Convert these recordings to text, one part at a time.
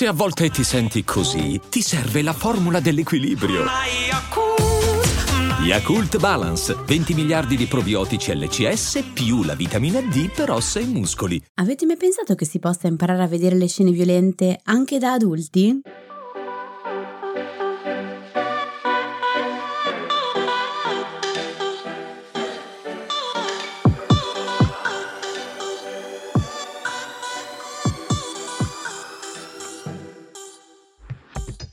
Se a volte ti senti così, ti serve la formula dell'equilibrio. Yakult Balance, 20 miliardi di probiotici LCS più la vitamina D per ossa e muscoli. Avete mai pensato che si possa imparare a vedere le scene violente anche da adulti?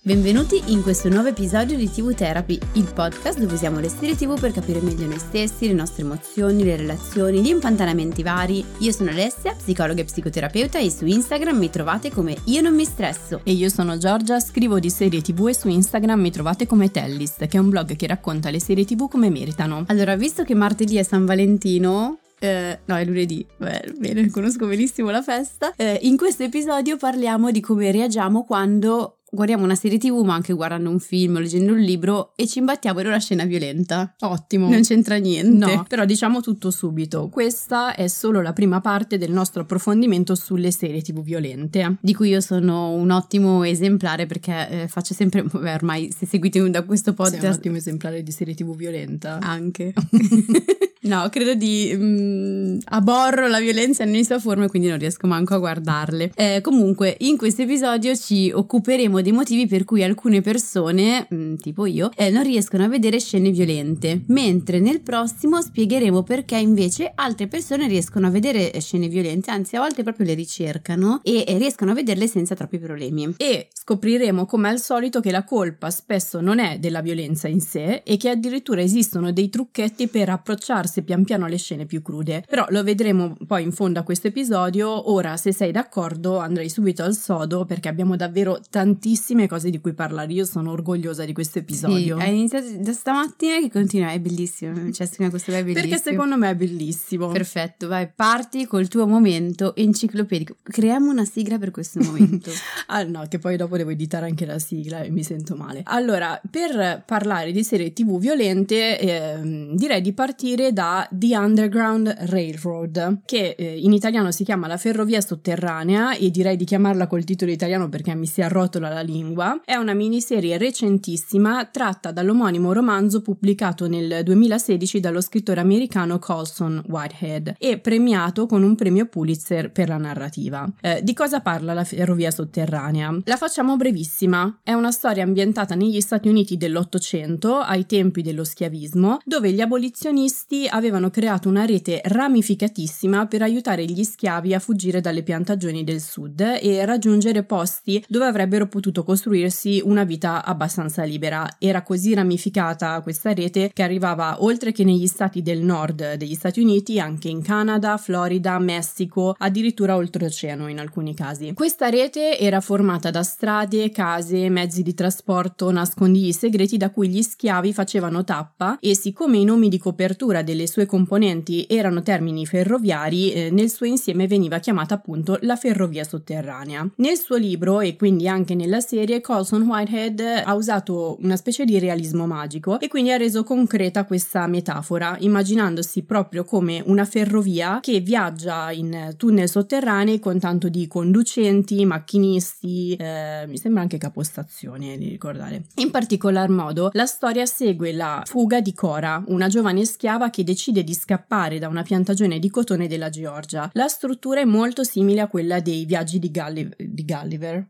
Benvenuti in questo nuovo episodio di TV Therapy, il podcast dove usiamo le serie TV per capire meglio noi stessi, le nostre emozioni, le relazioni, gli impantanamenti vari. Io sono Alessia, psicologa e psicoterapeuta e su Instagram mi trovate come Io non mi stresso. E io sono Giorgia, scrivo di serie TV e su Instagram mi trovate come Tellist, che è un blog che racconta le serie TV come meritano. Allora, visto che martedì è San Valentino, eh, no, è lunedì, Beh, bene, conosco benissimo la festa. Eh, in questo episodio parliamo di come reagiamo quando guardiamo una serie tv ma anche guardando un film o leggendo un libro e ci imbattiamo in una scena violenta. Ottimo. Non c'entra niente. No, però diciamo tutto subito. Questa è solo la prima parte del nostro approfondimento sulle serie tv violente. Di cui io sono un ottimo esemplare perché eh, faccio sempre, beh, ormai se seguite da questo podcast... Sei un ottimo esemplare di serie tv violenta. Anche. No, credo di mh, aborro la violenza nelle sue forme, quindi non riesco manco a guardarle. Eh, comunque, in questo episodio ci occuperemo dei motivi per cui alcune persone, mh, tipo io, eh, non riescono a vedere scene violente, mentre nel prossimo spiegheremo perché invece altre persone riescono a vedere scene violente, anzi a volte proprio le ricercano e, e riescono a vederle senza troppi problemi. E scopriremo come al solito che la colpa spesso non è della violenza in sé e che addirittura esistono dei trucchetti per approcciarsi pian piano alle scene più crude. Però lo vedremo poi in fondo a questo episodio. Ora, se sei d'accordo, andrei subito al sodo perché abbiamo davvero tantissime cose di cui parlare. Io sono orgogliosa di questo episodio. Sì, hai iniziato da stamattina che continua, è bellissimo. Cioè, questo è bellissimo. Perché secondo me è bellissimo. Perfetto, vai, parti col tuo momento enciclopedico. Creiamo una sigla per questo momento. ah no, che poi dopo devo editare anche la sigla e mi sento male. Allora, per parlare di serie tv violente, eh, direi di partire da The Underground Railroad, che eh, in italiano si chiama La ferrovia sotterranea e direi di chiamarla col titolo italiano perché mi si arrotola la lingua. È una miniserie recentissima tratta dall'omonimo romanzo pubblicato nel 2016 dallo scrittore americano Colson Whitehead e premiato con un premio Pulitzer per la narrativa. Eh, di cosa parla la ferrovia sotterranea? La facciamo brevissima. È una storia ambientata negli Stati Uniti dell'Ottocento, ai tempi dello schiavismo, dove gli abolizionisti avevano creato una rete ramificatissima per aiutare gli schiavi a fuggire dalle piantagioni del sud e raggiungere posti dove avrebbero potuto costruirsi una vita abbastanza libera. Era così ramificata questa rete che arrivava oltre che negli stati del nord degli Stati Uniti, anche in Canada, Florida, Messico, addirittura oltreoceano in alcuni casi. Questa rete era formata da strade, case, mezzi di trasporto, nascondigli segreti da cui gli schiavi facevano tappa e siccome i nomi di copertura delle sue componenti erano termini ferroviari, eh, nel suo insieme veniva chiamata appunto la ferrovia sotterranea. Nel suo libro e quindi anche nella serie, Colson Whitehead ha usato una specie di realismo magico e quindi ha reso concreta questa metafora, immaginandosi proprio come una ferrovia che viaggia in tunnel sotterranei con tanto di conducenti, macchinisti, eh, mi sembra anche capostazione di ricordare. In particolar modo, la storia segue la fuga di Cora, una giovane schiava che decide di scappare da una piantagione di cotone della Georgia. La struttura è molto simile a quella dei viaggi di, Gulliver. Di Gulliver.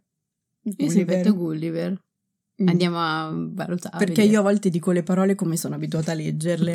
Gulliver. Gulliver. Mm. Andiamo a valutare. Perché io a volte dico le parole come sono abituata a leggerle.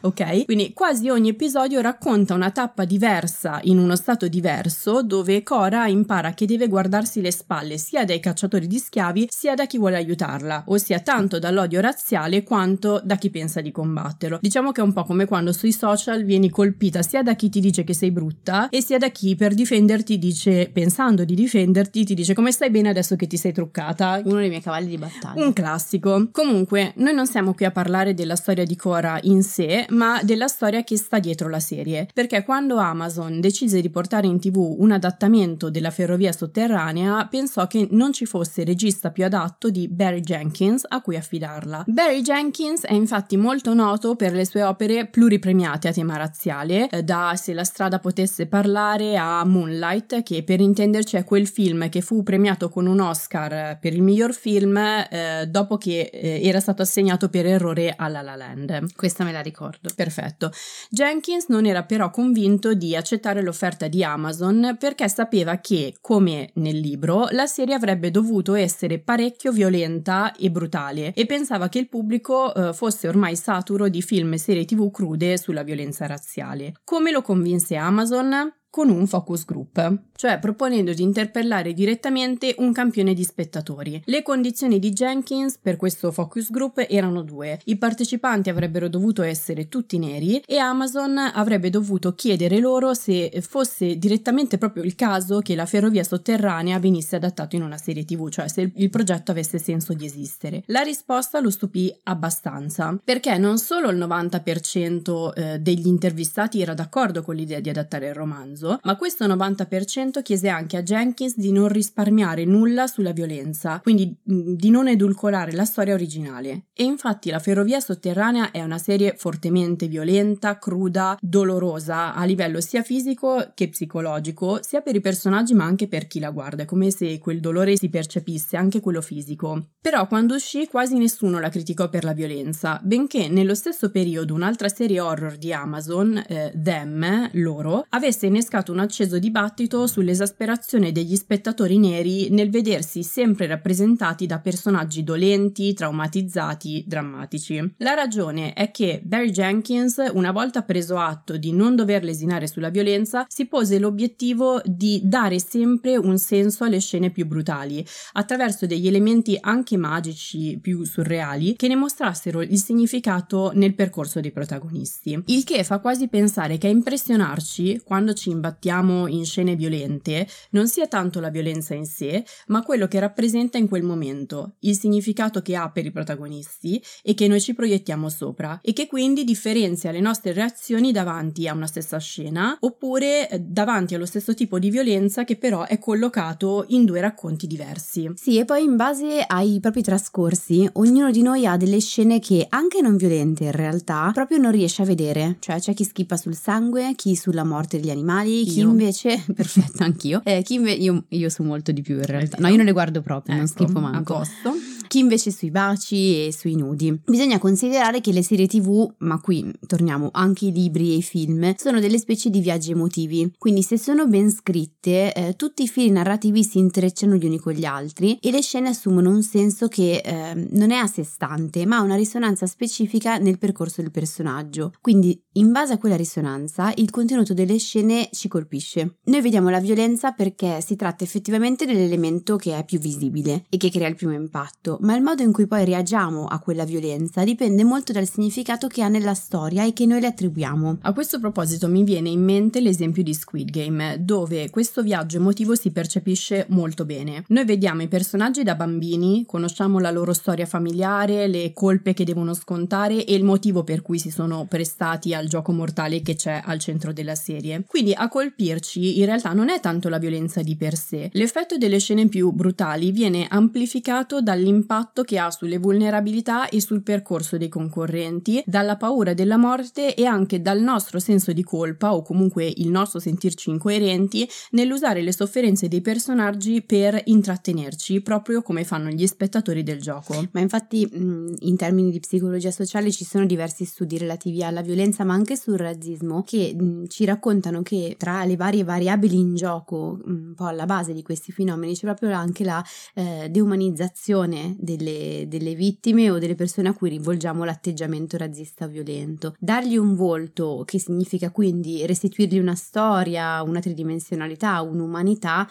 Ok. Ok. Quindi quasi ogni episodio racconta una tappa diversa in uno stato diverso dove Cora impara che deve guardarsi le spalle sia dai cacciatori di schiavi sia da chi vuole aiutarla, ossia tanto dall'odio razziale quanto da chi pensa di combatterlo. Diciamo che è un po' come quando sui social vieni colpita sia da chi ti dice che sei brutta e sia da chi per difenderti dice, pensando di difenderti, ti dice come stai bene adesso che ti sei truccata. Uno dei miei cavalli di battaglia battaglia. Un classico. Comunque, noi non siamo qui a parlare della storia di Cora in sé, ma della storia che sta dietro la serie. Perché quando Amazon decise di portare in tv un adattamento della ferrovia sotterranea, pensò che non ci fosse regista più adatto di Barry Jenkins a cui affidarla. Barry Jenkins è infatti molto noto per le sue opere pluripremiate a tema razziale, eh, da Se la strada potesse parlare a Moonlight, che per intenderci è quel film che fu premiato con un Oscar per il miglior film eh, dopo che eh, era stato assegnato per errore alla La Land. Questa me la ricordo. Perfetto. Jenkins non era però convinto di accettare l'offerta di Amazon perché sapeva che, come nel libro, la serie avrebbe dovuto essere parecchio violenta e brutale e pensava che il pubblico eh, fosse ormai saturo di film e serie tv crude sulla violenza razziale. Come lo convinse Amazon? Con un focus group, cioè proponendo di interpellare direttamente un campione di spettatori. Le condizioni di Jenkins per questo focus group erano due. I partecipanti avrebbero dovuto essere tutti neri e Amazon avrebbe dovuto chiedere loro se fosse direttamente proprio il caso che la ferrovia sotterranea venisse adattato in una serie TV, cioè se il progetto avesse senso di esistere. La risposta lo stupì abbastanza, perché non solo il 90% eh, degli intervistati era d'accordo con l'idea di adattare il romanzo, romanzo, ma questo 90% chiese anche a Jenkins di non risparmiare nulla sulla violenza, quindi di non edulcorare la storia originale. E infatti La ferrovia sotterranea è una serie fortemente violenta, cruda, dolorosa a livello sia fisico che psicologico, sia per i personaggi ma anche per chi la guarda, è come se quel dolore si percepisse anche quello fisico. Però quando uscì quasi nessuno la criticò per la violenza, benché nello stesso periodo un'altra serie horror di Amazon, eh, Them, loro, avesse innescato innescato un acceso dibattito sull'esasperazione degli spettatori neri nel vedersi sempre rappresentati da personaggi dolenti, traumatizzati, drammatici. La ragione è che Barry Jenkins, una volta preso atto di non dover lesinare sulla violenza, si pose l'obiettivo di dare sempre un senso alle scene più brutali, attraverso degli elementi anche magici più surreali che ne mostrassero il significato nel percorso dei protagonisti. Il che fa quasi pensare che a impressionarci quando ci imbattiamo in scene violente non sia tanto la violenza in sé, ma quello che rappresenta in quel momento, il significato che ha per i protagonisti e che noi ci proiettiamo sopra e che quindi differenzia le nostre reazioni davanti a una stessa scena oppure eh, davanti allo stesso tipo di violenza che però è collocato in due racconti diversi. Sì, e poi in base ai propri trascorsi, ognuno di noi ha delle scene che anche non violente in realtà proprio non riesce a vedere, cioè c'è chi schippa sul sangue, chi sulla morte degli animali, animali, chi invece, perfetto anch'io, eh, chi inve- io, io so molto di più in realtà, no io non le guardo proprio, ecco, non schifo manco. A posto chi invece sui baci e sui nudi. Bisogna considerare che le serie tv, ma qui torniamo anche i libri e i film, sono delle specie di viaggi emotivi, quindi se sono ben scritte, eh, tutti i fili narrativi si intrecciano gli uni con gli altri e le scene assumono un senso che eh, non è a sé stante, ma ha una risonanza specifica nel percorso del personaggio. Quindi, in base a quella risonanza, il contenuto delle scene ci colpisce. Noi vediamo la violenza perché si tratta effettivamente dell'elemento che è più visibile e che crea il primo impatto, ma il modo in cui poi reagiamo a quella violenza dipende molto dal significato che ha nella storia e che noi le attribuiamo. A questo proposito mi viene in mente l'esempio di Squid Game, dove questo viaggio emotivo si percepisce molto bene. Noi vediamo i personaggi da bambini, conosciamo la loro storia familiare, le colpe che devono scontare e il motivo per cui si sono prestati al gioco mortale che c'è al centro della serie. Quindi a colpirci in realtà non è tanto la violenza di per sé, l'effetto delle scene più brutali viene amplificato dall'impatto l'impatto che ha sulle vulnerabilità e sul percorso dei concorrenti, dalla paura della morte e anche dal nostro senso di colpa o comunque il nostro sentirci incoerenti nell'usare le sofferenze dei personaggi per intrattenerci, proprio come fanno gli spettatori del gioco. Ma infatti in termini di psicologia sociale ci sono diversi studi relativi alla violenza ma anche sul razzismo che ci raccontano che tra le varie variabili in gioco, un po' alla base di questi fenomeni, c'è proprio anche la eh, deumanizzazione delle, delle vittime o delle persone a cui rivolgiamo l'atteggiamento razzista violento. Dargli un volto, che significa quindi restituirgli una storia, una tridimensionalità, un'umanità,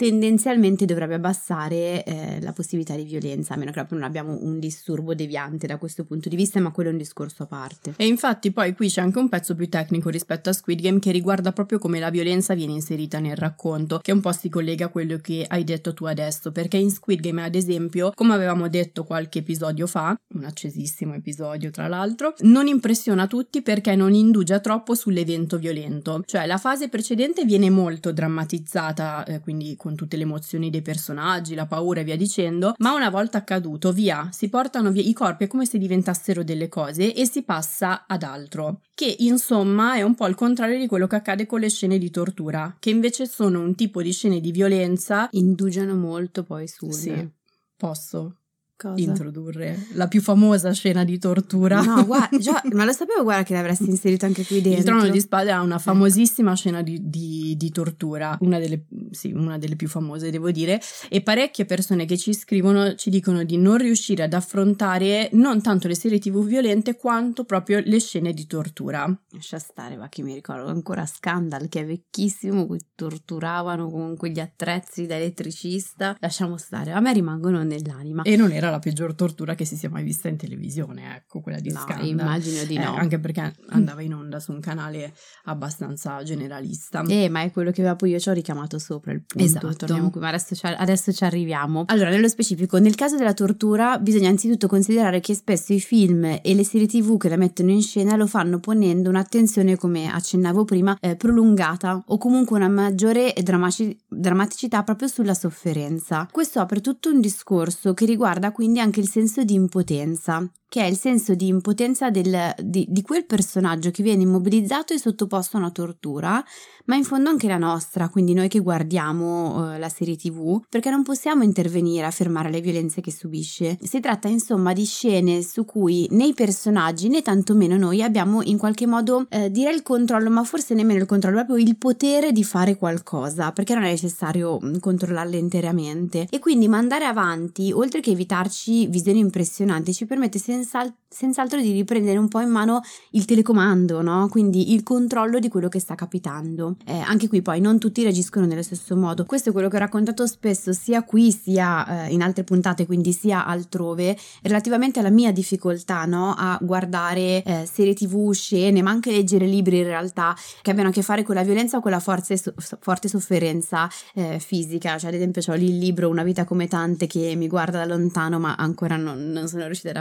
tendenzialmente dovrebbe abbassare eh, la possibilità di violenza, a meno che non abbiamo un disturbo deviante da questo punto di vista, ma quello è un discorso a parte. E infatti poi qui c'è anche un pezzo più tecnico rispetto a Squid Game che riguarda proprio come la violenza viene inserita nel racconto, che un po' si collega a quello che hai detto tu adesso, perché in Squid Game ad esempio, come avevamo detto qualche episodio fa, un accesissimo episodio tra l'altro, non impressiona tutti perché non indugia troppo sull'evento violento, cioè la fase precedente viene molto drammatizzata, eh, quindi con tutte le emozioni dei personaggi, la paura e via dicendo, ma una volta accaduto, via, si portano via i corpi, è come se diventassero delle cose e si passa ad altro, che insomma è un po' il contrario di quello che accade con le scene di tortura, che invece sono un tipo di scene di violenza. Indugiano molto poi sul... Sì, posso. Cosa? introdurre la più famosa scena di tortura. No, guarda, già, ma lo sapevo, guarda che l'avresti inserito anche qui dentro. Il trono di spade ha una famosissima scena di, di, di tortura, una delle, sì, una delle, più famose devo dire, e parecchie persone che ci scrivono ci dicono di non riuscire ad affrontare non tanto le serie tv violente quanto proprio le scene di tortura. Lascia stare, ma che mi ricordo ancora Scandal che è vecchissimo, cui torturavano con quegli attrezzi da elettricista. Lasciamo stare, a me rimangono nell'anima. E non era la peggior tortura che si sia mai vista in televisione, ecco, quella di no, Scandal. immagino di Eh, no. anche perché andava in onda su un canale abbastanza generalista. Eh, ma è quello che aveva poi io ci ho richiamato sopra il punto. Esatto. Torniamo qui, ma adesso ci, adesso ci arriviamo. Allora, nello specifico, nel caso della tortura, bisogna anzitutto considerare che spesso i film e le serie TV che la mettono in scena lo fanno ponendo un'attenzione, come accennavo prima, eh, prolungata o comunque una maggiore drammaci- drammaticità proprio sulla sofferenza. Questo apre tutto un discorso che riguarda quindi anche il senso di impotenza, che è il senso di impotenza del- di, di quel personaggio che viene immobilizzato e sottoposto a una tortura, ma in fondo anche la nostra, quindi noi che guardiamo eh, la serie TV, perché non possiamo intervenire a fermare le violenze che subisce. Si tratta insomma di scene su cui né i personaggi né tantomeno noi abbiamo in qualche modo, eh, direi il controllo, ma forse nemmeno il controllo, proprio il potere di fare qualcosa, perché non è necessario mh, controllarle interamente. E quindi mandare avanti, oltre che evitarci visioni impressionanti, ci permette senz'al- senz'altro di riprendere un po' in mano il telecomando, no? Quindi il controllo di quello che sta capitando. Eh, anche qui poi non tutti reagiscono nello stesso modo. Questo è quello che ho raccontato spesso sia qui sia eh, in altre puntate, quindi sia altrove, relativamente alla mia difficoltà, no? A guardare eh, serie tv, scene, ma anche leggere libri in realtà che abbiano a che fare con la violenza o con la forza e so- forte sofferenza eh, fisica. Cioè, ad esempio, ho lì il libro Una vita come tante che mi guarda da lontano, ma ancora non, non sono riuscita ad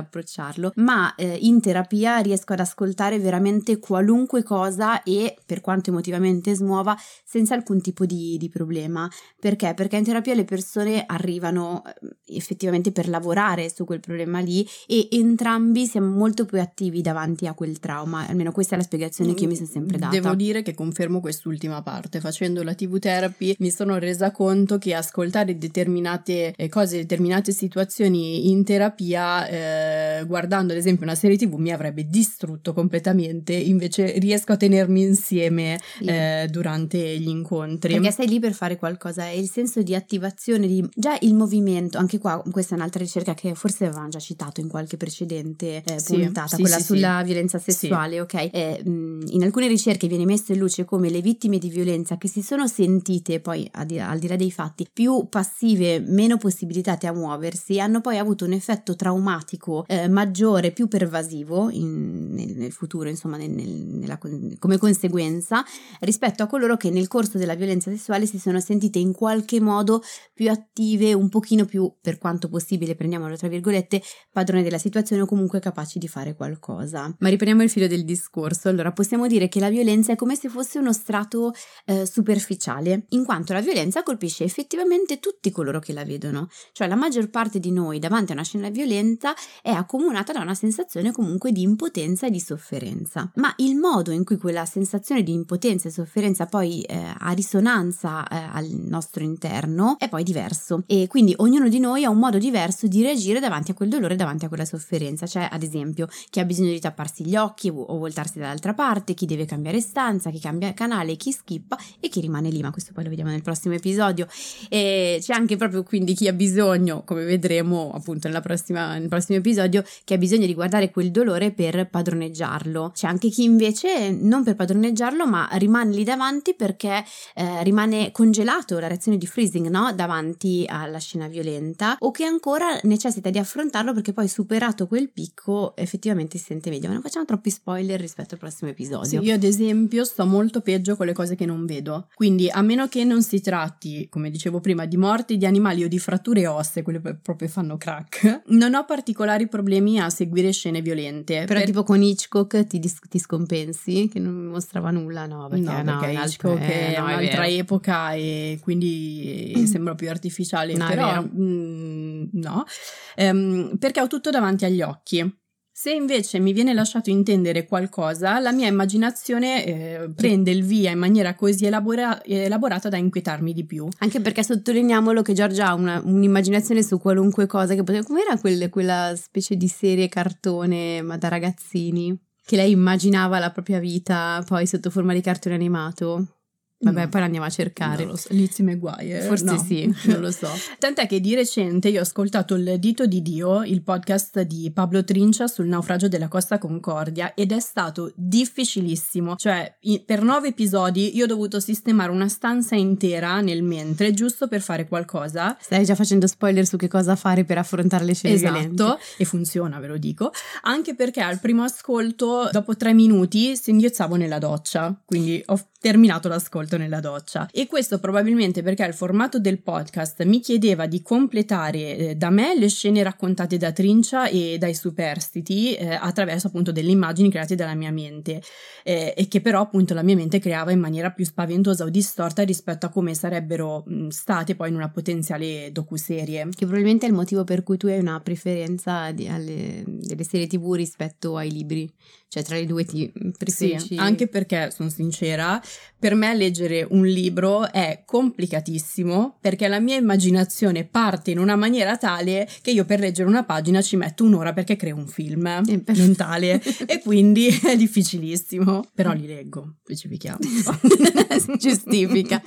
approcciarlo. Ma eh, in terapia riesco ad ascoltare veramente qualunque cosa e, per quanto emotivamente smuova, senza alcun tipo di, di problema. Perché? Perché in terapia le persone arrivano eh, effettivamente per lavorare su quel problema lì e entrambi siamo molto più attivi davanti a quel trauma. Almeno questa è la spiegazione che io mi sono sempre data. Devo dire che confermo quest'ultima parte. Facendo la TV therapy mi sono resa conto che ascoltare determinate eh, cose, determinate situazioni in terapia, eh, guardando ad esempio una serie TV, mi avrebbe distrutto completamente. Invece riesco a tenermi insieme eh, durante gli incontri. Perché sei lì per fare qualcosa e il senso di attivazione, di già il movimento, anche qua questa è un'altra ricerca che forse avevamo già citato in qualche precedente eh, Sì, puntata, sì, quella sì, sulla violenza sessuale, ok? Eh, in alcune ricerche viene messo in luce come le vittime di violenza che si sono sentite poi a di- al di là dei fatti più passive, meno possibilitate a muoversi, hanno poi avuto un effetto traumatico eh, maggiore, più pervasivo in- nel, nel futuro, insomma, nel- nel- nella come conseguenza rispetto a coloro che nel corso della violenza sessuale si sono sentite in qualche modo più attive, un pochino più, per quanto possibile, prendiamolo tra virgolette, padrone della situazione o comunque capaci di fare qualcosa. Ma riprendiamo il filo del discorso. Allora, possiamo dire che la violenza è come se fosse uno strato eh, superficiale, in quanto la violenza colpisce effettivamente tutti coloro che la vedono. Cioè la maggior parte di noi davanti a una scena violenta è accomunata da una sensazione comunque di impotenza e di sofferenza. Ma il modo in cui quella sensazione di impotenza e sofferenza poi eh, ha risonanza eh, al nostro interno è poi diverso e quindi ognuno di noi ha un modo diverso di reagire davanti a quel dolore, davanti a quella sofferenza. Cioè, ad esempio, chi ha bisogno di tapparsi gli occhi o voltarsi dall'altra parte, chi deve cambiare stanza, chi cambia canale, chi skippa e chi rimane lì, ma questo poi lo vediamo nel prossimo episodio. E c'è anche proprio quindi chi ha bisogno, come vedremo appunto nella prossima, nel prossimo episodio, che ha bisogno di guardare quel dolore per padroneggiarlo. C'è anche chi invece non per padroneggiarlo, ma rimane lì davanti perché eh, rimane congelato la reazione di freezing, no? Davanti alla scena violenta o che ancora necessita di affrontarlo perché poi superato quel picco effettivamente si sente meglio. Ma non facciamo troppi spoiler rispetto al prossimo episodio. Sì, io ad esempio sto molto peggio con le cose che non vedo. Quindi a meno che non si tratti, come dicevo prima, di morti di animali o di fratture ossee, quelle proprio fanno crack, non ho particolari problemi a seguire scene violente. Però per... tipo con Hitchcock ti, dis- ti, scompensi che non mostra nulla, no? Perché, no, no, perché Hitchcock è, no, un'altra è epoca e quindi sembra più artificiale, no, però mh, mm, no, ehm, perché ho tutto davanti agli occhi. Se invece mi viene lasciato intendere qualcosa, la mia immaginazione eh, prende il via in maniera così elabora- elaborata da inquietarmi di più. Anche perché sottolineiamolo che Giorgia ha una, un'immaginazione su qualunque cosa che poteva... Com'era quel, quella specie di serie cartone ma da ragazzini? Che lei immaginava la propria vita poi sotto forma di cartone animato. Vabbè, no. poi andiamo a cercare. Non lo so. Lizzie McGuire. Forse no, sì, non lo so. Tant'è che di recente io ho ascoltato Il dito di Dio, il podcast di Pablo Trincia sul naufragio della Costa Concordia ed è stato difficilissimo. Cioè, per nove episodi io ho dovuto sistemare una stanza intera nel mentre, giusto per fare qualcosa. Stai già facendo spoiler su che cosa fare per affrontare le scene esatto, violente. e funziona, ve lo dico. Anche perché al primo ascolto, dopo tre minuti, singhiozzavo nella doccia, quindi ho terminato l'ascolto nella doccia. E questo probabilmente perché il formato del podcast mi chiedeva di completare eh, da me le scene raccontate da Trincia e dai superstiti eh, attraverso appunto delle immagini create dalla mia mente eh, e che però appunto la mia mente creava in maniera più spaventosa o distorta rispetto a come sarebbero mh, state poi in una potenziale docuserie. Che probabilmente è il motivo per cui tu hai una preferenza di, alle, delle serie tv rispetto ai libri cioè tra le due ti preferisci sì, anche perché sono sincera per me leggere un libro è complicatissimo perché la mia immaginazione parte in una maniera tale che io per leggere una pagina ci metto un'ora perché creo un film mentale. e quindi è difficilissimo però li leggo specifichiamo. Giustifica.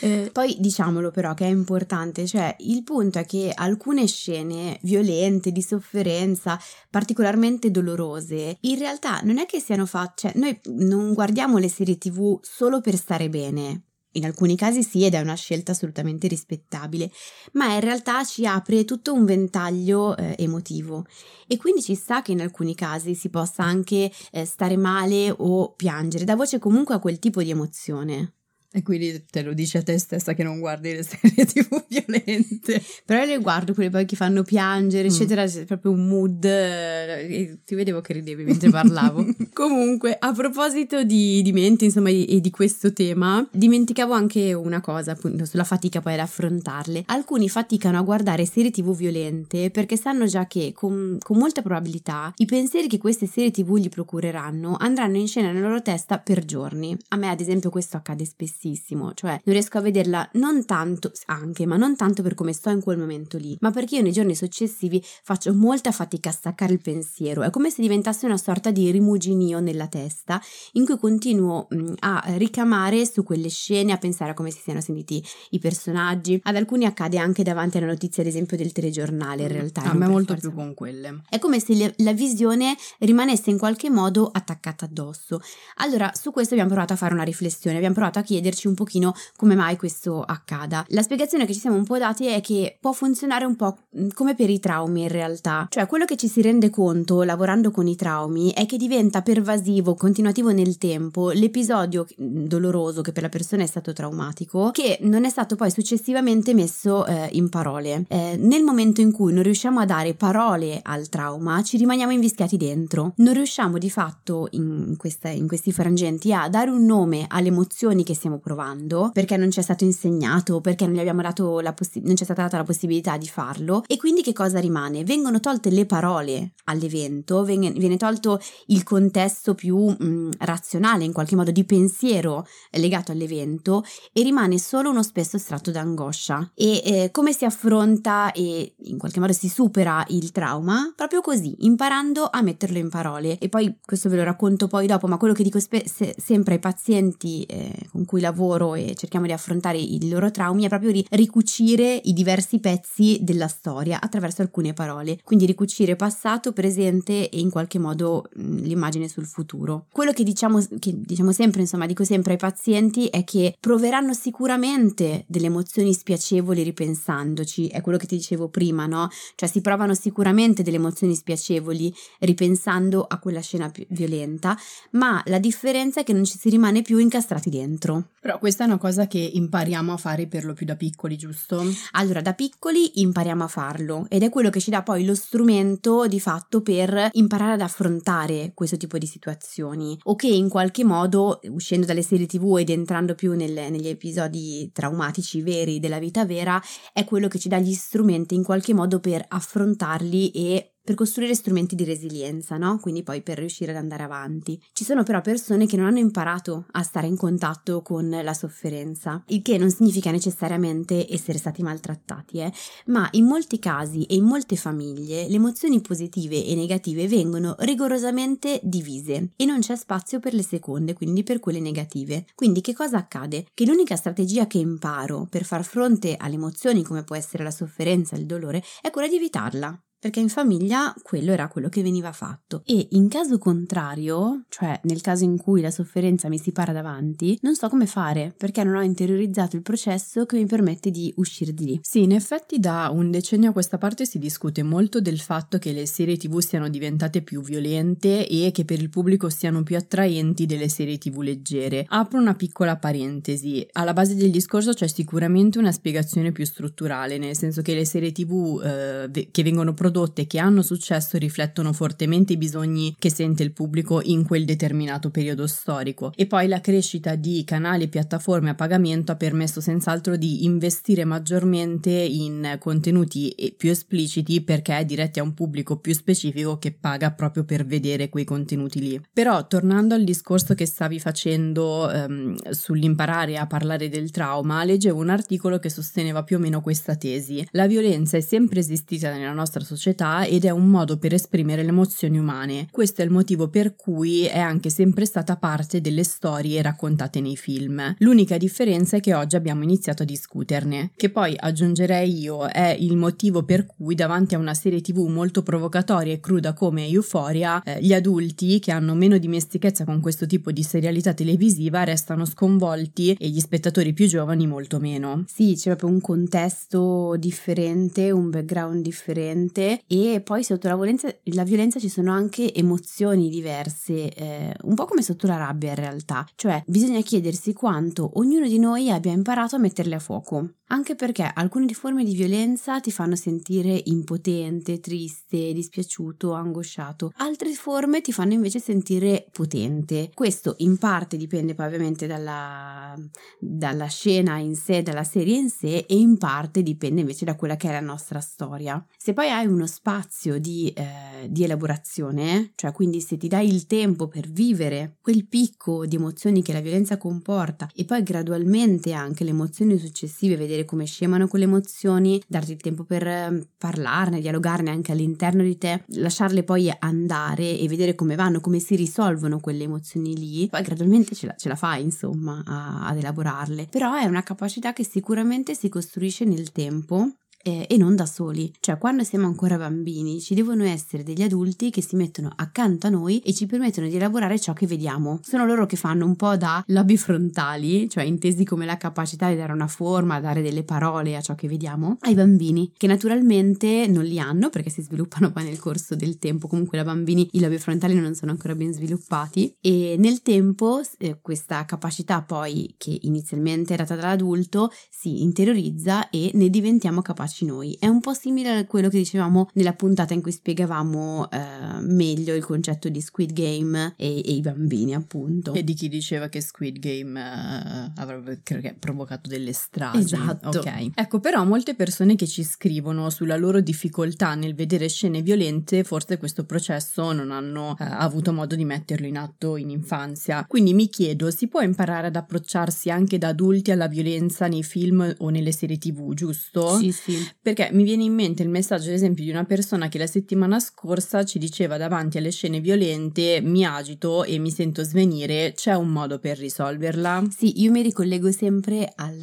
Eh, poi diciamolo però che è importante cioè il punto è che alcune scene violente di sofferenza particolarmente dolorose in realtà non è che siano fatte cioè noi non guardiamo le serie tv solo per stare bene. In alcuni casi sì ed è una scelta assolutamente rispettabile, ma in realtà ci apre tutto un ventaglio eh, emotivo e quindi ci sta che in alcuni casi si possa anche eh, stare male o piangere, dà voce comunque a quel tipo di emozione. E quindi te lo dici a te stessa che non guardi le serie tv violente. Però io le guardo quelle poi che fanno piangere, mm. eccetera, c'è proprio un mood. Eh, ti vedevo che ridevi mentre parlavo. Comunque, a proposito di, di mente, insomma, e di questo tema, dimenticavo anche una cosa, appunto, sulla fatica poi ad affrontarle. Alcuni faticano a guardare serie tv violente perché sanno già che con, con molta probabilità i pensieri che queste serie tv gli procureranno andranno in scena nella loro testa per giorni. A me, ad esempio, questo accade spesso spessissimo, cioè non riesco a vederla non tanto, anche, ma non tanto per come sto in quel momento lì, ma perché io nei giorni successivi faccio molta fatica a staccare il pensiero, è come se diventasse una sorta di rimuginio nella testa in cui continuo mh, a ricamare su quelle scene, a pensare a come si siano sentiti i personaggi, ad alcuni accade anche davanti alla notizia ad esempio del telegiornale in realtà. A me molto forza. più con quelle. È come se le, la visione rimanesse in qualche modo attaccata addosso. Allora su questo abbiamo provato a fare una riflessione, abbiamo provato a chiederci chiederci un pochino come mai questo accada. La spiegazione che ci siamo un po' dati è che può funzionare un po' mm, come per i traumi in realtà, cioè quello che ci si rende conto lavorando con i traumi è che diventa pervasivo, continuativo nel tempo l'episodio mm, doloroso che per la persona è stato traumatico, che non è stato poi successivamente messo eh, in parole. Eh, nel momento in cui non riusciamo a dare parole al trauma, ci rimaniamo invischiati dentro. Non riusciamo di fatto in, questa, in questi frangenti a dare un nome alle emozioni che stiamo provando perché non ci è stato insegnato, perché non gli abbiamo dato la possi- non ci è stata data la possibilità di farlo e quindi che cosa rimane? Vengono tolte le parole all'evento, viene, viene tolto il contesto più mh, razionale in qualche modo di pensiero legato all'evento e rimane solo uno spesso estratto d'angoscia e eh, come si affronta e in qualche modo si supera il trauma? Proprio così, imparando a metterlo in parole e poi questo ve lo racconto poi dopo, ma quello che dico spe- se- sempre ai pazienti eh, con cui lavoro e cerchiamo di affrontare i loro traumi è proprio di ricucire i diversi pezzi della storia attraverso alcune parole, quindi ricucire passato, presente e in qualche modo mh, l'immagine sul futuro. Quello che diciamo, che diciamo sempre, insomma, dico sempre ai pazienti è che proveranno sicuramente delle emozioni spiacevoli ripensandoci, è quello che ti dicevo prima, no? Cioè si provano sicuramente delle emozioni spiacevoli ripensando a quella scena violenta, ma la differenza è che non ci si rimane più incastrati dentro. Però questa è una cosa che impariamo a fare per lo più da piccoli, giusto? Allora, da piccoli impariamo a farlo ed è quello che ci dà poi lo strumento di fatto per imparare ad affrontare questo tipo di situazioni o che in qualche modo, uscendo dalle serie tv ed entrando più nel, negli episodi traumatici veri della vita vera, è quello che ci dà gli strumenti in qualche modo per affrontarli e per costruire strumenti di resilienza, no? Quindi poi per riuscire ad andare avanti. Ci sono però persone che non hanno imparato a stare in contatto con la sofferenza, il che non significa necessariamente essere stati maltrattati, eh? ma in molti casi e in molte famiglie le emozioni positive e negative vengono rigorosamente divise e non c'è spazio per le seconde, quindi per quelle negative. Quindi che cosa accade? Che l'unica strategia che imparo per far fronte alle emozioni come può essere la sofferenza, il dolore, è quella di evitarla perché in famiglia quello era quello che veniva fatto e in caso contrario, cioè nel caso in cui la sofferenza mi si para davanti, non so come fare perché non ho interiorizzato il processo che mi permette di uscire di lì. Sì, in effetti da un decennio a questa parte si discute molto del fatto che le serie tv siano diventate più violente e che per il pubblico siano più attraenti delle serie tv leggere. Apro una piccola parentesi, alla base del discorso c'è sicuramente una spiegazione più strutturale, nel senso che le serie tv eh, che vengono prodotte prodotte che hanno successo riflettono fortemente i bisogni che sente il pubblico in quel determinato periodo storico e poi la crescita di canali e piattaforme a pagamento ha permesso senz'altro di investire maggiormente in contenuti più espliciti perché diretti a un pubblico più specifico che paga proprio per vedere quei contenuti lì. Però tornando al discorso che stavi facendo um, sull'imparare a parlare del trauma, leggevo un articolo che sosteneva più o meno questa tesi. La violenza è sempre esistita nella nostra società società ed è un modo per esprimere le emozioni umane. Questo è il motivo per cui è anche sempre stata parte delle storie raccontate nei film. L'unica differenza è che oggi abbiamo iniziato a discuterne, che poi aggiungerei io è il motivo per cui davanti a una serie tv molto provocatoria e cruda come Euphoria, eh, gli adulti che hanno meno dimestichezza con questo tipo di serialità televisiva restano sconvolti e gli spettatori più giovani molto meno. Sì, c'è proprio un contesto differente, un background differente e poi sotto la violenza, la violenza ci sono anche emozioni diverse, eh, un po' come sotto la rabbia in realtà, cioè bisogna chiedersi quanto ognuno di noi abbia imparato a metterle a fuoco anche perché alcune forme di violenza ti fanno sentire impotente, triste, dispiaciuto, angosciato, altre forme ti fanno invece sentire potente. Questo in parte dipende poi ovviamente dalla, dalla scena in sé, dalla serie in sé e in parte dipende invece da quella che è la nostra storia. Se poi hai uno spazio di, eh, di elaborazione, cioè quindi se ti dai il tempo per vivere quel picco di emozioni che la violenza comporta e poi gradualmente anche le emozioni successive vedere come scemano quelle emozioni, darti il tempo per ehm, parlarne, dialogarne anche all'interno di te, lasciarle poi andare e vedere come vanno, come si risolvono quelle emozioni lì, poi gradualmente ce la, ce la fai insomma a, ad elaborarle. Però è una capacità che sicuramente si costruisce nel tempo eh, e non da soli. Cioè, quando siamo ancora bambini, ci devono essere degli adulti che si mettono accanto a noi e ci permettono di elaborare ciò che vediamo. Sono loro che fanno un po' da lobby frontali, cioè intesi come la capacità di dare una forma, dare delle parole a ciò che vediamo, ai bambini, che naturalmente non li hanno perché si sviluppano poi nel corso del tempo. Comunque, da bambini i lobby frontali non sono ancora ben sviluppati e nel tempo eh, questa capacità poi che inizialmente è data dall'adulto si interiorizza e ne diventiamo capaci farci noi. È un po' simile a quello che dicevamo nella puntata in cui spiegavamo eh, meglio il concetto di Squid Game e, e, i bambini, appunto. E di chi diceva che Squid Game eh, avrebbe provocato delle stragi. Esatto. Ok. Ecco, però molte persone che ci scrivono sulla loro difficoltà nel vedere scene violente, forse questo processo non hanno eh, avuto modo di metterlo in atto in infanzia. Quindi mi chiedo, si può imparare ad approcciarsi anche da adulti alla violenza nei film o nelle serie tv, giusto? Sì, sì. Perché mi viene in mente il messaggio, ad esempio, di una persona che la settimana scorsa ci diceva davanti alle scene violente mi agito e mi sento svenire, c'è un modo per risolverla? Sì, io mi ricollego sempre al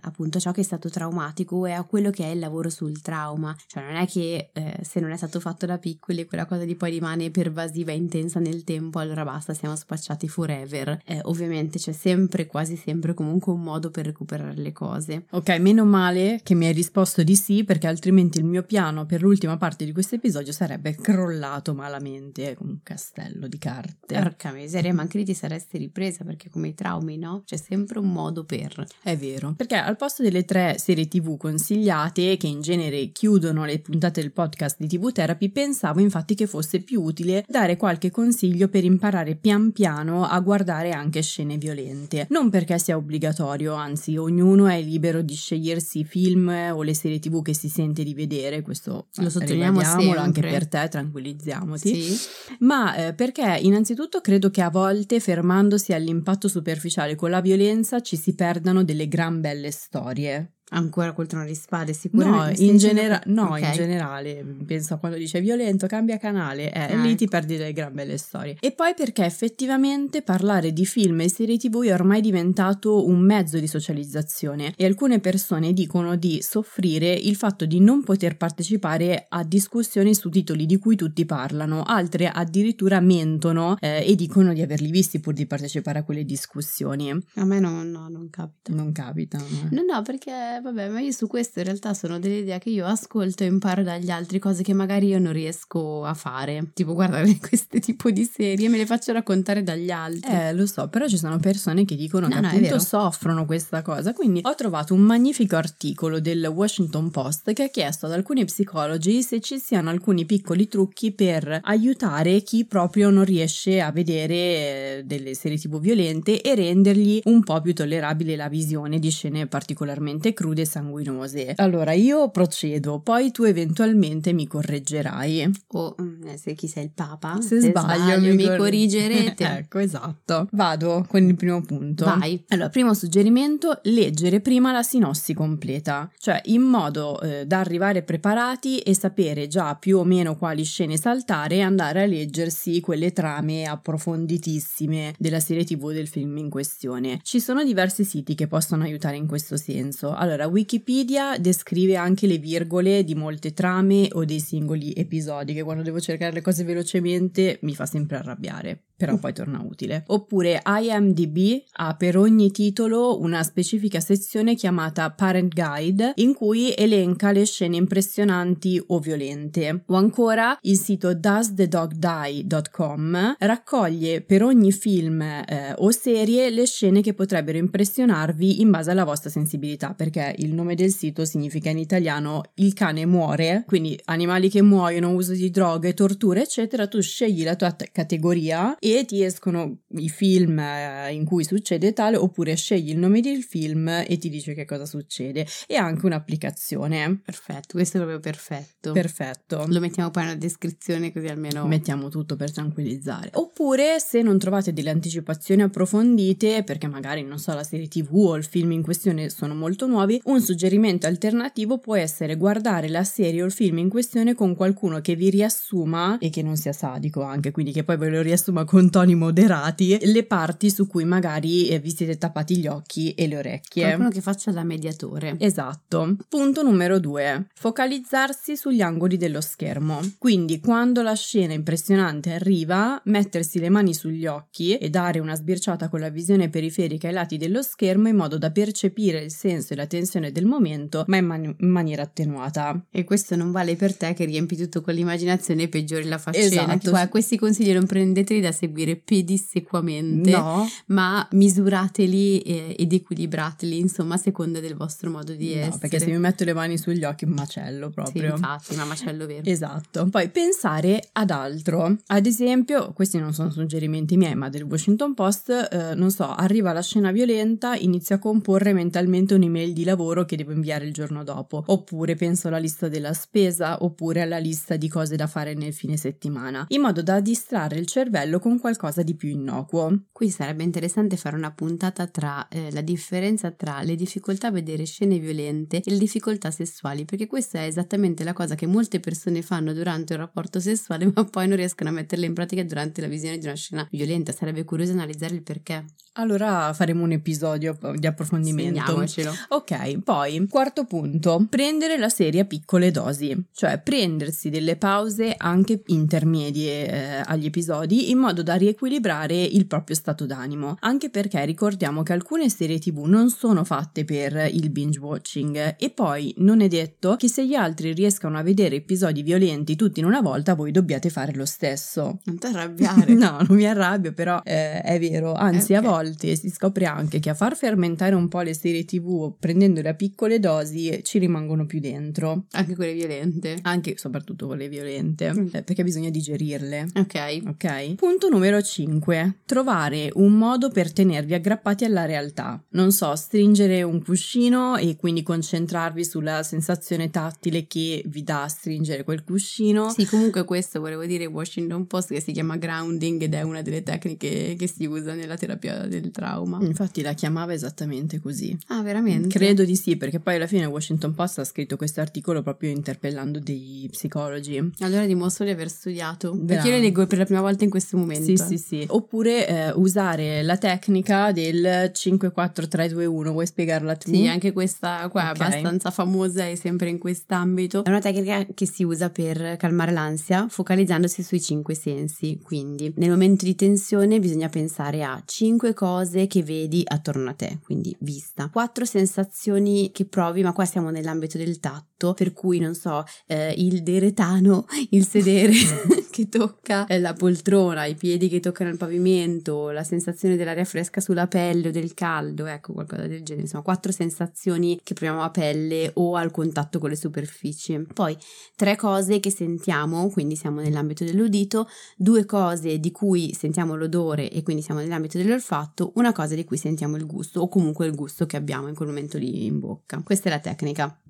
appunto ciò che è stato traumatico e a quello che è il lavoro sul trauma. Cioè non è che eh, se non è stato fatto da piccoli quella cosa di poi rimane pervasiva e intensa nel tempo, allora basta, siamo spacciati forever. Eh, ovviamente c'è sempre, quasi sempre comunque un modo per recuperare le cose. Ok, meno male che mi hai risposto di sì, perché altrimenti il mio piano per l'ultima parte di questo episodio sarebbe crollato malamente come un castello di carte. Porca miseria, ma anche lì ti saresti ripresa perché come i traumi, no? C'è sempre un modo per. È vero, perché al posto delle tre serie tv consigliate, che in genere chiudono le puntate del podcast di TV Therapy, pensavo infatti che fosse più utile dare qualche consiglio per imparare pian piano a guardare anche scene violente. Non perché sia obbligatorio, anzi, ognuno è libero di scegliersi i film o le serie tv che si sente di vedere, questo lo sottolineiamo anche per te, tranquillizziamoti. Sì. Ma eh, perché innanzitutto credo che a volte fermandosi all'impatto superficiale con la violenza ci si perdano delle gran belle storie. Ancora col trono di spade, sicuramente. No, in, genera- no okay. in, generale, penso a quando dice violento, cambia canale, eh, ah, lì ti perdi delle gran belle storie. E poi perché effettivamente parlare di film e serie tv è ormai diventato un mezzo di socializzazione e alcune persone dicono di soffrire il fatto di non poter partecipare a discussioni su titoli di cui tutti parlano, altre addirittura mentono eh, e dicono di averli visti pur di partecipare a quelle discussioni. A me no, no non capita. Non capita. No, no perché vabbè, ma io su questo in realtà sono delle idee che io ascolto e imparo dagli altri, cose che magari io non riesco a fare. Tipo guardare questo tipo di serie, me le faccio raccontare dagli altri. Eh, lo so, però ci sono persone che dicono no, che no, appunto soffrono questa cosa. Quindi ho trovato un magnifico articolo del Washington Post che ha chiesto ad alcuni psicologi se ci siano alcuni piccoli trucchi per aiutare chi proprio non riesce a vedere eh, delle serie tv violente e rendergli un po' più tollerabile la visione di scene particolarmente crude crude sanguinose. Allora io procedo, poi tu eventualmente mi correggerai. O mm, eh, se chi sei il Papa, se, se sbaglio, sbaglio, mi, cor- corrigerete. ecco, esatto. Vado con il primo punto. Vai. Allora, primo suggerimento, leggere prima la sinossi completa, cioè in modo eh, da arrivare preparati e sapere già più o meno quali scene saltare e andare a leggersi quelle trame approfonditissime della serie TV del film in questione. Ci sono diversi siti che possono aiutare in questo senso. Allora, allora, Wikipedia descrive anche le virgole di molte trame o dei singoli episodi, che quando devo cercare le cose velocemente mi fa sempre arrabbiare però poi torna utile. Oppure IMDB ha per ogni titolo una specifica sezione chiamata Parent Guide in cui elenca le scene impressionanti o violente. O ancora il sito doesthedogdie.com raccoglie per ogni film eh, o serie le scene che potrebbero impressionarvi in base alla vostra sensibilità, perché il nome del sito significa in italiano il cane muore, quindi animali che muoiono, uso di droghe, torture, eccetera, tu scegli la tua t- categoria e ti escono i film eh, in cui succede tale oppure scegli il nome del film e ti dice che cosa succede e anche un'applicazione. Perfetto, questo è proprio perfetto. Perfetto. Lo mettiamo poi nella descrizione così almeno mettiamo tutto per tranquillizzare. Oppure se non trovate delle anticipazioni approfondite perché magari non so la serie TV o il film in questione sono molto nuovi, un suggerimento alternativo può essere guardare la serie o il film in questione con qualcuno che vi riassuma e che non sia sadico anche, quindi che poi ve lo riassuma con toni moderati le parti su cui magari eh, vi siete tappati gli occhi e le orecchie. Qualcuno che faccia da mediatore. Esatto. Punto numero due. Focalizzarsi sugli angoli dello schermo. Quindi quando la scena impressionante arriva, mettersi le mani sugli occhi e dare una sbirciata con la visione periferica ai lati dello schermo in modo da percepire il senso e la tensione del momento, ma in, man- in maniera attenuata. E questo non vale per te che riempi tutto con l'immaginazione e peggiori la faccina. Esatto. Tipo, eh, questi consigli non prendeteli da seguire pedissequamente, no. ma misurateli eh, ed equilibrateli, insomma, a seconda del vostro modo di no, essere. perché se mi metto le mani sugli occhi, un macello proprio. Sì, infatti, ma macello vero. Esatto. Poi pensare ad altro. Ad esempio, questi non sono suggerimenti miei, ma del Washington Post, eh, non so, arriva la scena violenta, inizia a comporre mentalmente un'email di lavoro che devo inviare il giorno dopo, oppure penso alla lista della spesa, oppure alla lista di cose da fare nel fine settimana, in modo da distrarre il cervello con qualcosa di più innocuo. Qui sarebbe interessante fare una puntata tra eh, la differenza tra le difficoltà a vedere scene violente e le difficoltà sessuali, perché questa è esattamente la cosa che molte persone fanno durante un rapporto sessuale, ma poi non riescono a metterla in pratica durante la visione di una scena violenta. Sarebbe curioso analizzare il perché. Allora faremo un episodio di approfondimento. Segniamocelo. Ok, poi quarto punto, prendere la serie a piccole dosi, cioè prendersi delle pause anche intermedie eh, agli episodi in modo da riequilibrare il proprio stato d'animo, anche perché ricordiamo che alcune serie tv non sono fatte per il binge watching e poi non è detto che se gli altri riescano a vedere episodi violenti tutti in una volta voi dobbiate fare lo stesso. Non ti arrabbiare. no, non mi arrabbio, però eh, è vero, anzi okay. a volte si scopre anche che a far fermentare un po' le serie tv prendendole a piccole dosi ci rimangono più dentro. Anche quelle violente. Anche soprattutto quelle violente, mm. eh, perché bisogna digerirle. Ok. Ok. Punto numero 5. Trovare un modo per tenervi aggrappati alla realtà. Non so, stringere un cuscino e quindi concentrarvi sulla sensazione tattile che vi dà stringere quel cuscino. Sì, comunque questo volevo dire Washington Post che si chiama grounding ed è una delle tecniche che si usa nella terapia del trauma. Infatti la chiamava esattamente così. Ah, veramente? Credo di sì, perché poi alla fine Washington Post ha scritto questo articolo proprio interpellando dei psicologi. Allora dimostro di aver studiato. Bravo. Perché io le leggo per la prima volta in questo momento. Sì, sì, sì. Oppure eh, usare la tecnica del 54321. Vuoi spiegarla tu? Sì, anche questa qua okay. è abbastanza famosa e sempre in quest'ambito. È una tecnica che si usa per calmare l'ansia focalizzandosi sui cinque sensi. Quindi nel momento di tensione bisogna pensare a cinque cose che vedi attorno a te, quindi vista. Quattro sensazioni che provi, ma qua siamo nell'ambito del tatto, per cui non so, eh, il deretano, il sedere che tocca eh, la poltrona, i piedi che toccano il pavimento, la sensazione dell'aria fresca sulla pelle o del caldo, ecco qualcosa del genere, insomma quattro sensazioni che proviamo a pelle o al contatto con le superfici. Poi tre cose che sentiamo, quindi siamo nell'ambito dell'udito, due cose di cui sentiamo l'odore e quindi siamo nell'ambito dell'olfatto, una cosa di cui sentiamo il gusto o comunque il gusto che abbiamo in quel momento lì in bocca. Questa è la tecnica.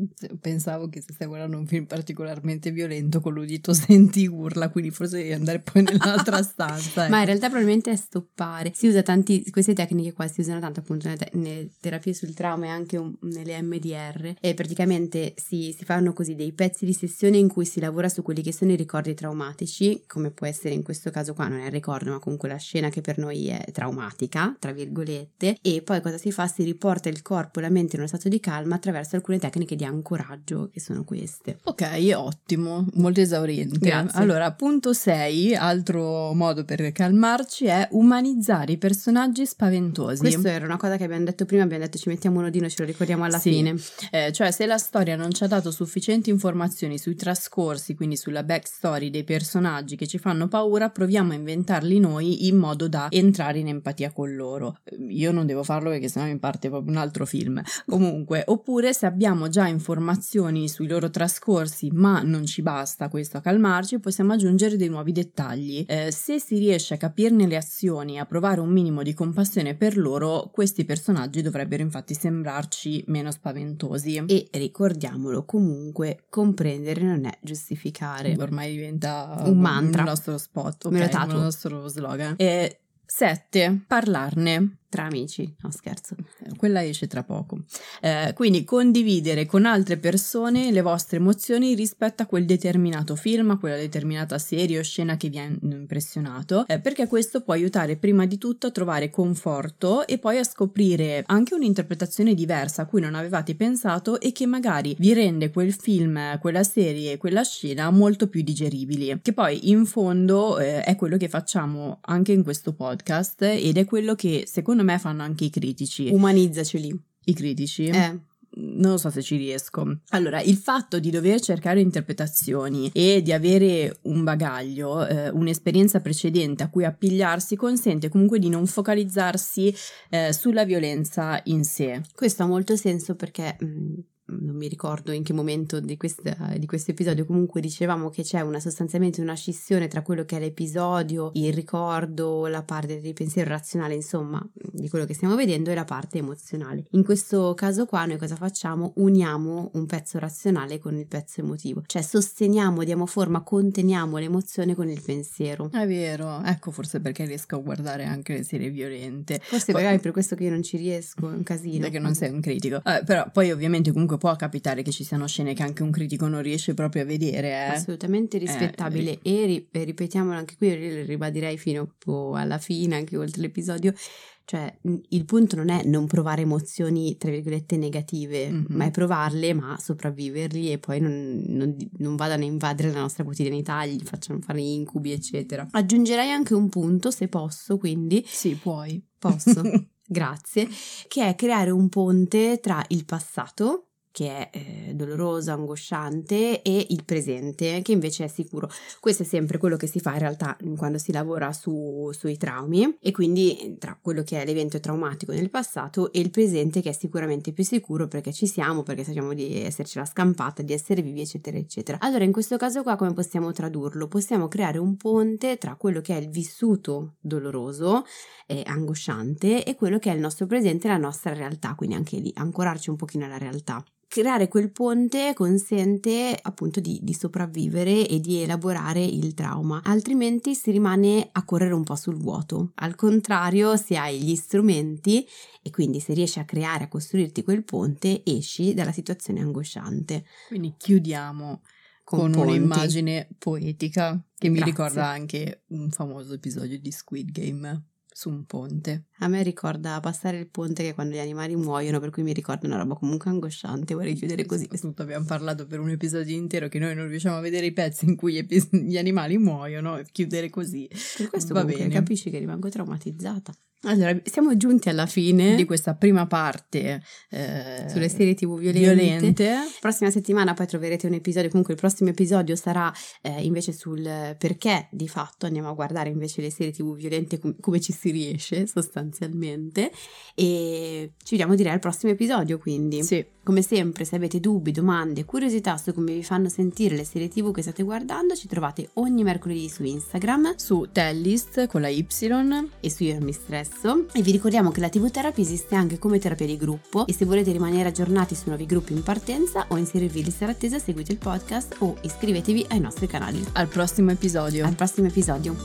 Pensavo che se stai guardando un film particolarmente violento con l'udito senti urla, quindi forse devi andare poi nell'altra stanza. Ecco. Ma in realtà probabilmente è stoppare. Si usa tanti, queste tecniche qua si usano tanto appunto nelle, te- nelle terapie sul trauma e anche un, nelle MDR e praticamente si, si fanno così dei pezzi di sessione in cui si lavora su quelli che sono i ricordi traumatici, come può essere in questo caso qua, non è il ricordo, ma comunque la scena che per noi è traumatica, tra virgolette, e poi cosa si fa? Si riporta il corpo e la mente in uno stato di calma attraverso alcune tecniche di ancoraggio che sono queste. Ok, ottimo, molto esauriente. Grazie. Allora, punto 6, altro modo per calmarci è umanizzare i personaggi spaventosi. Questa era una cosa che abbiamo detto prima, abbiamo detto ci mettiamo un odino, ce lo ricordiamo alla sì. fine. Eh, cioè, se la storia non ci ha dato sufficienti informazioni sui trascorsi, quindi sulla backstory dei personaggi che ci fanno paura, proviamo a inventarli noi in modo da entrare in empatia con loro. Io non devo farlo perché sennò mi parte proprio un altro film. Comunque, oppure se abbiamo già informazioni sui loro trascorsi, ma non ci basta questo a calmarci, possiamo aggiungere dei nuovi dettagli. Eh, se si riesce a capirne le azioni e a provare un minimo di compassione per loro, questi personaggi dovrebbero infatti sembrarci meno spaventosi. E ricordiamolo comunque, comprendere non è giustificare. Ormai diventa un mantra. Il nostro spot, okay, il nostro slogan. E 7. Parlarne. Tra amici, no scherzo. Quella esce tra poco. Eh, quindi condividere con altre persone le vostre emozioni rispetto a quel determinato film, a quella determinata serie o scena che vi ha impressionato, eh, perché questo può aiutare prima di tutto a trovare conforto e poi a scoprire anche un'interpretazione diversa a cui non avevate pensato e che magari vi rende quel film, quella serie, quella scena molto più digeribili. Che poi in fondo eh, è quello che facciamo anche in questo podcast ed è quello che secondo me fanno anche i critici. Umanizzaceli. I critici? Eh. Non so se ci riesco. Allora, il fatto di dover cercare interpretazioni e di avere un bagaglio, eh, un'esperienza precedente a cui appigliarsi, consente comunque di non focalizzarsi eh, sulla violenza in sé. Questo ha molto senso perché mh, non mi ricordo in che momento di, questa, di questo episodio, comunque dicevamo che c'è una sostanzialmente una scissione tra quello che è l'episodio, il ricordo, la parte del pensiero razionale, insomma, di quello che stiamo vedendo e la parte emozionale. In questo caso qua noi cosa facciamo? Uniamo un pezzo razionale con il pezzo emotivo, cioè sosteniamo, diamo forma, conteniamo l'emozione con il pensiero. È vero, ecco forse perché riesco a guardare anche le serie violente. Forse poi, magari per questo che io non ci riesco, è un casino. Perché non sei un critico. Eh, però poi ovviamente comunque può capitare che ci siano scene che anche un critico non riesce proprio a vedere. Eh. Assolutamente rispettabile eh, e ri- ripetiamolo anche qui, io ribadirei fino alla fine, anche oltre l'episodio, cioè, il punto non è non provare emozioni, tra virgolette, negative, mm-hmm. ma è provarle, ma sopravviverli e poi non, non, non, vadano a invadere la nostra quotidianità, gli facciano fare incubi, eccetera. Aggiungerei anche un punto, se posso, quindi. Sì, puoi. Posso. Grazie. Che è creare un ponte tra il passato, che è eh, doloroso, angosciante, e il presente, che invece è sicuro. Questo è sempre quello che si fa in realtà quando si lavora su, sui traumi, e quindi tra quello che è l'evento traumatico nel passato e il presente, che è sicuramente più sicuro perché ci siamo, perché sappiamo di esserci la scampata, di essere vivi, eccetera, eccetera. Allora, in questo caso qua, come possiamo tradurlo? Possiamo creare un ponte tra quello che è il vissuto doloroso e angosciante e quello che è il nostro presente, la nostra realtà, quindi anche lì ancorarci un pochino alla realtà creare quel ponte consente appunto di, di, sopravvivere e di elaborare il trauma, altrimenti si rimane a correre un po' sul vuoto. Al contrario, se hai gli strumenti e quindi se riesci a creare, a costruirti quel ponte, esci dalla situazione angosciante. Quindi chiudiamo con, con un'immagine poetica che Grazie. mi ricorda anche un famoso episodio di Squid Game su un ponte. A me ricorda passare il ponte che quando gli animali muoiono, per cui mi ricorda una roba comunque angosciante, vorrei chiudere così. Soprattutto abbiamo parlato per un episodio intero che noi non riusciamo a vedere i pezzi in cui gli, animali muoiono chiudere così. Per questo va bene. capisci che rimango traumatizzata. Allora, siamo giunti alla fine di questa prima parte eh, sulle serie TV violente. violente. Prossima settimana poi troverete un episodio, comunque il prossimo episodio sarà eh, invece sul perché di fatto andiamo a guardare invece le serie TV violente com- come ci si riesce sostanzialmente e ci vediamo direi al prossimo episodio quindi. Sì. Come sempre, se avete dubbi, domande, curiosità su come vi fanno sentire le serie TV che state guardando, ci trovate ogni mercoledì su Instagram, su Tellist con la Y e su Io Mi Stresso. E vi ricordiamo che la TV Therapy esiste anche come terapia di gruppo e se volete rimanere aggiornati su nuovi gruppi in partenza o inserirvi in lista d'attesa, seguite il podcast o iscrivetevi ai nostri canali. Al prossimo episodio. Al prossimo episodio.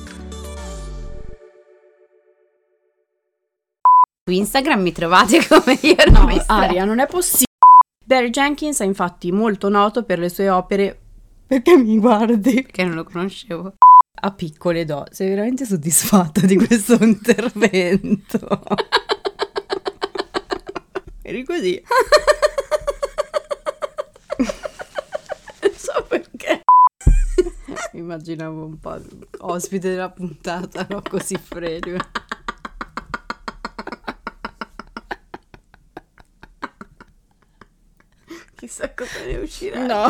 Su Instagram mi trovate come io no, Aria, non è possibile. Barry Jenkins è infatti molto noto per le sue opere. Perché mi guardi? Perché non lo conoscevo. A piccole do. Sei veramente soddisfatta di questo intervento? Eri così. non so perché. Immaginavo un po' ospite della puntata, no? Così freddo. Chissà cosa ne uscirà. No.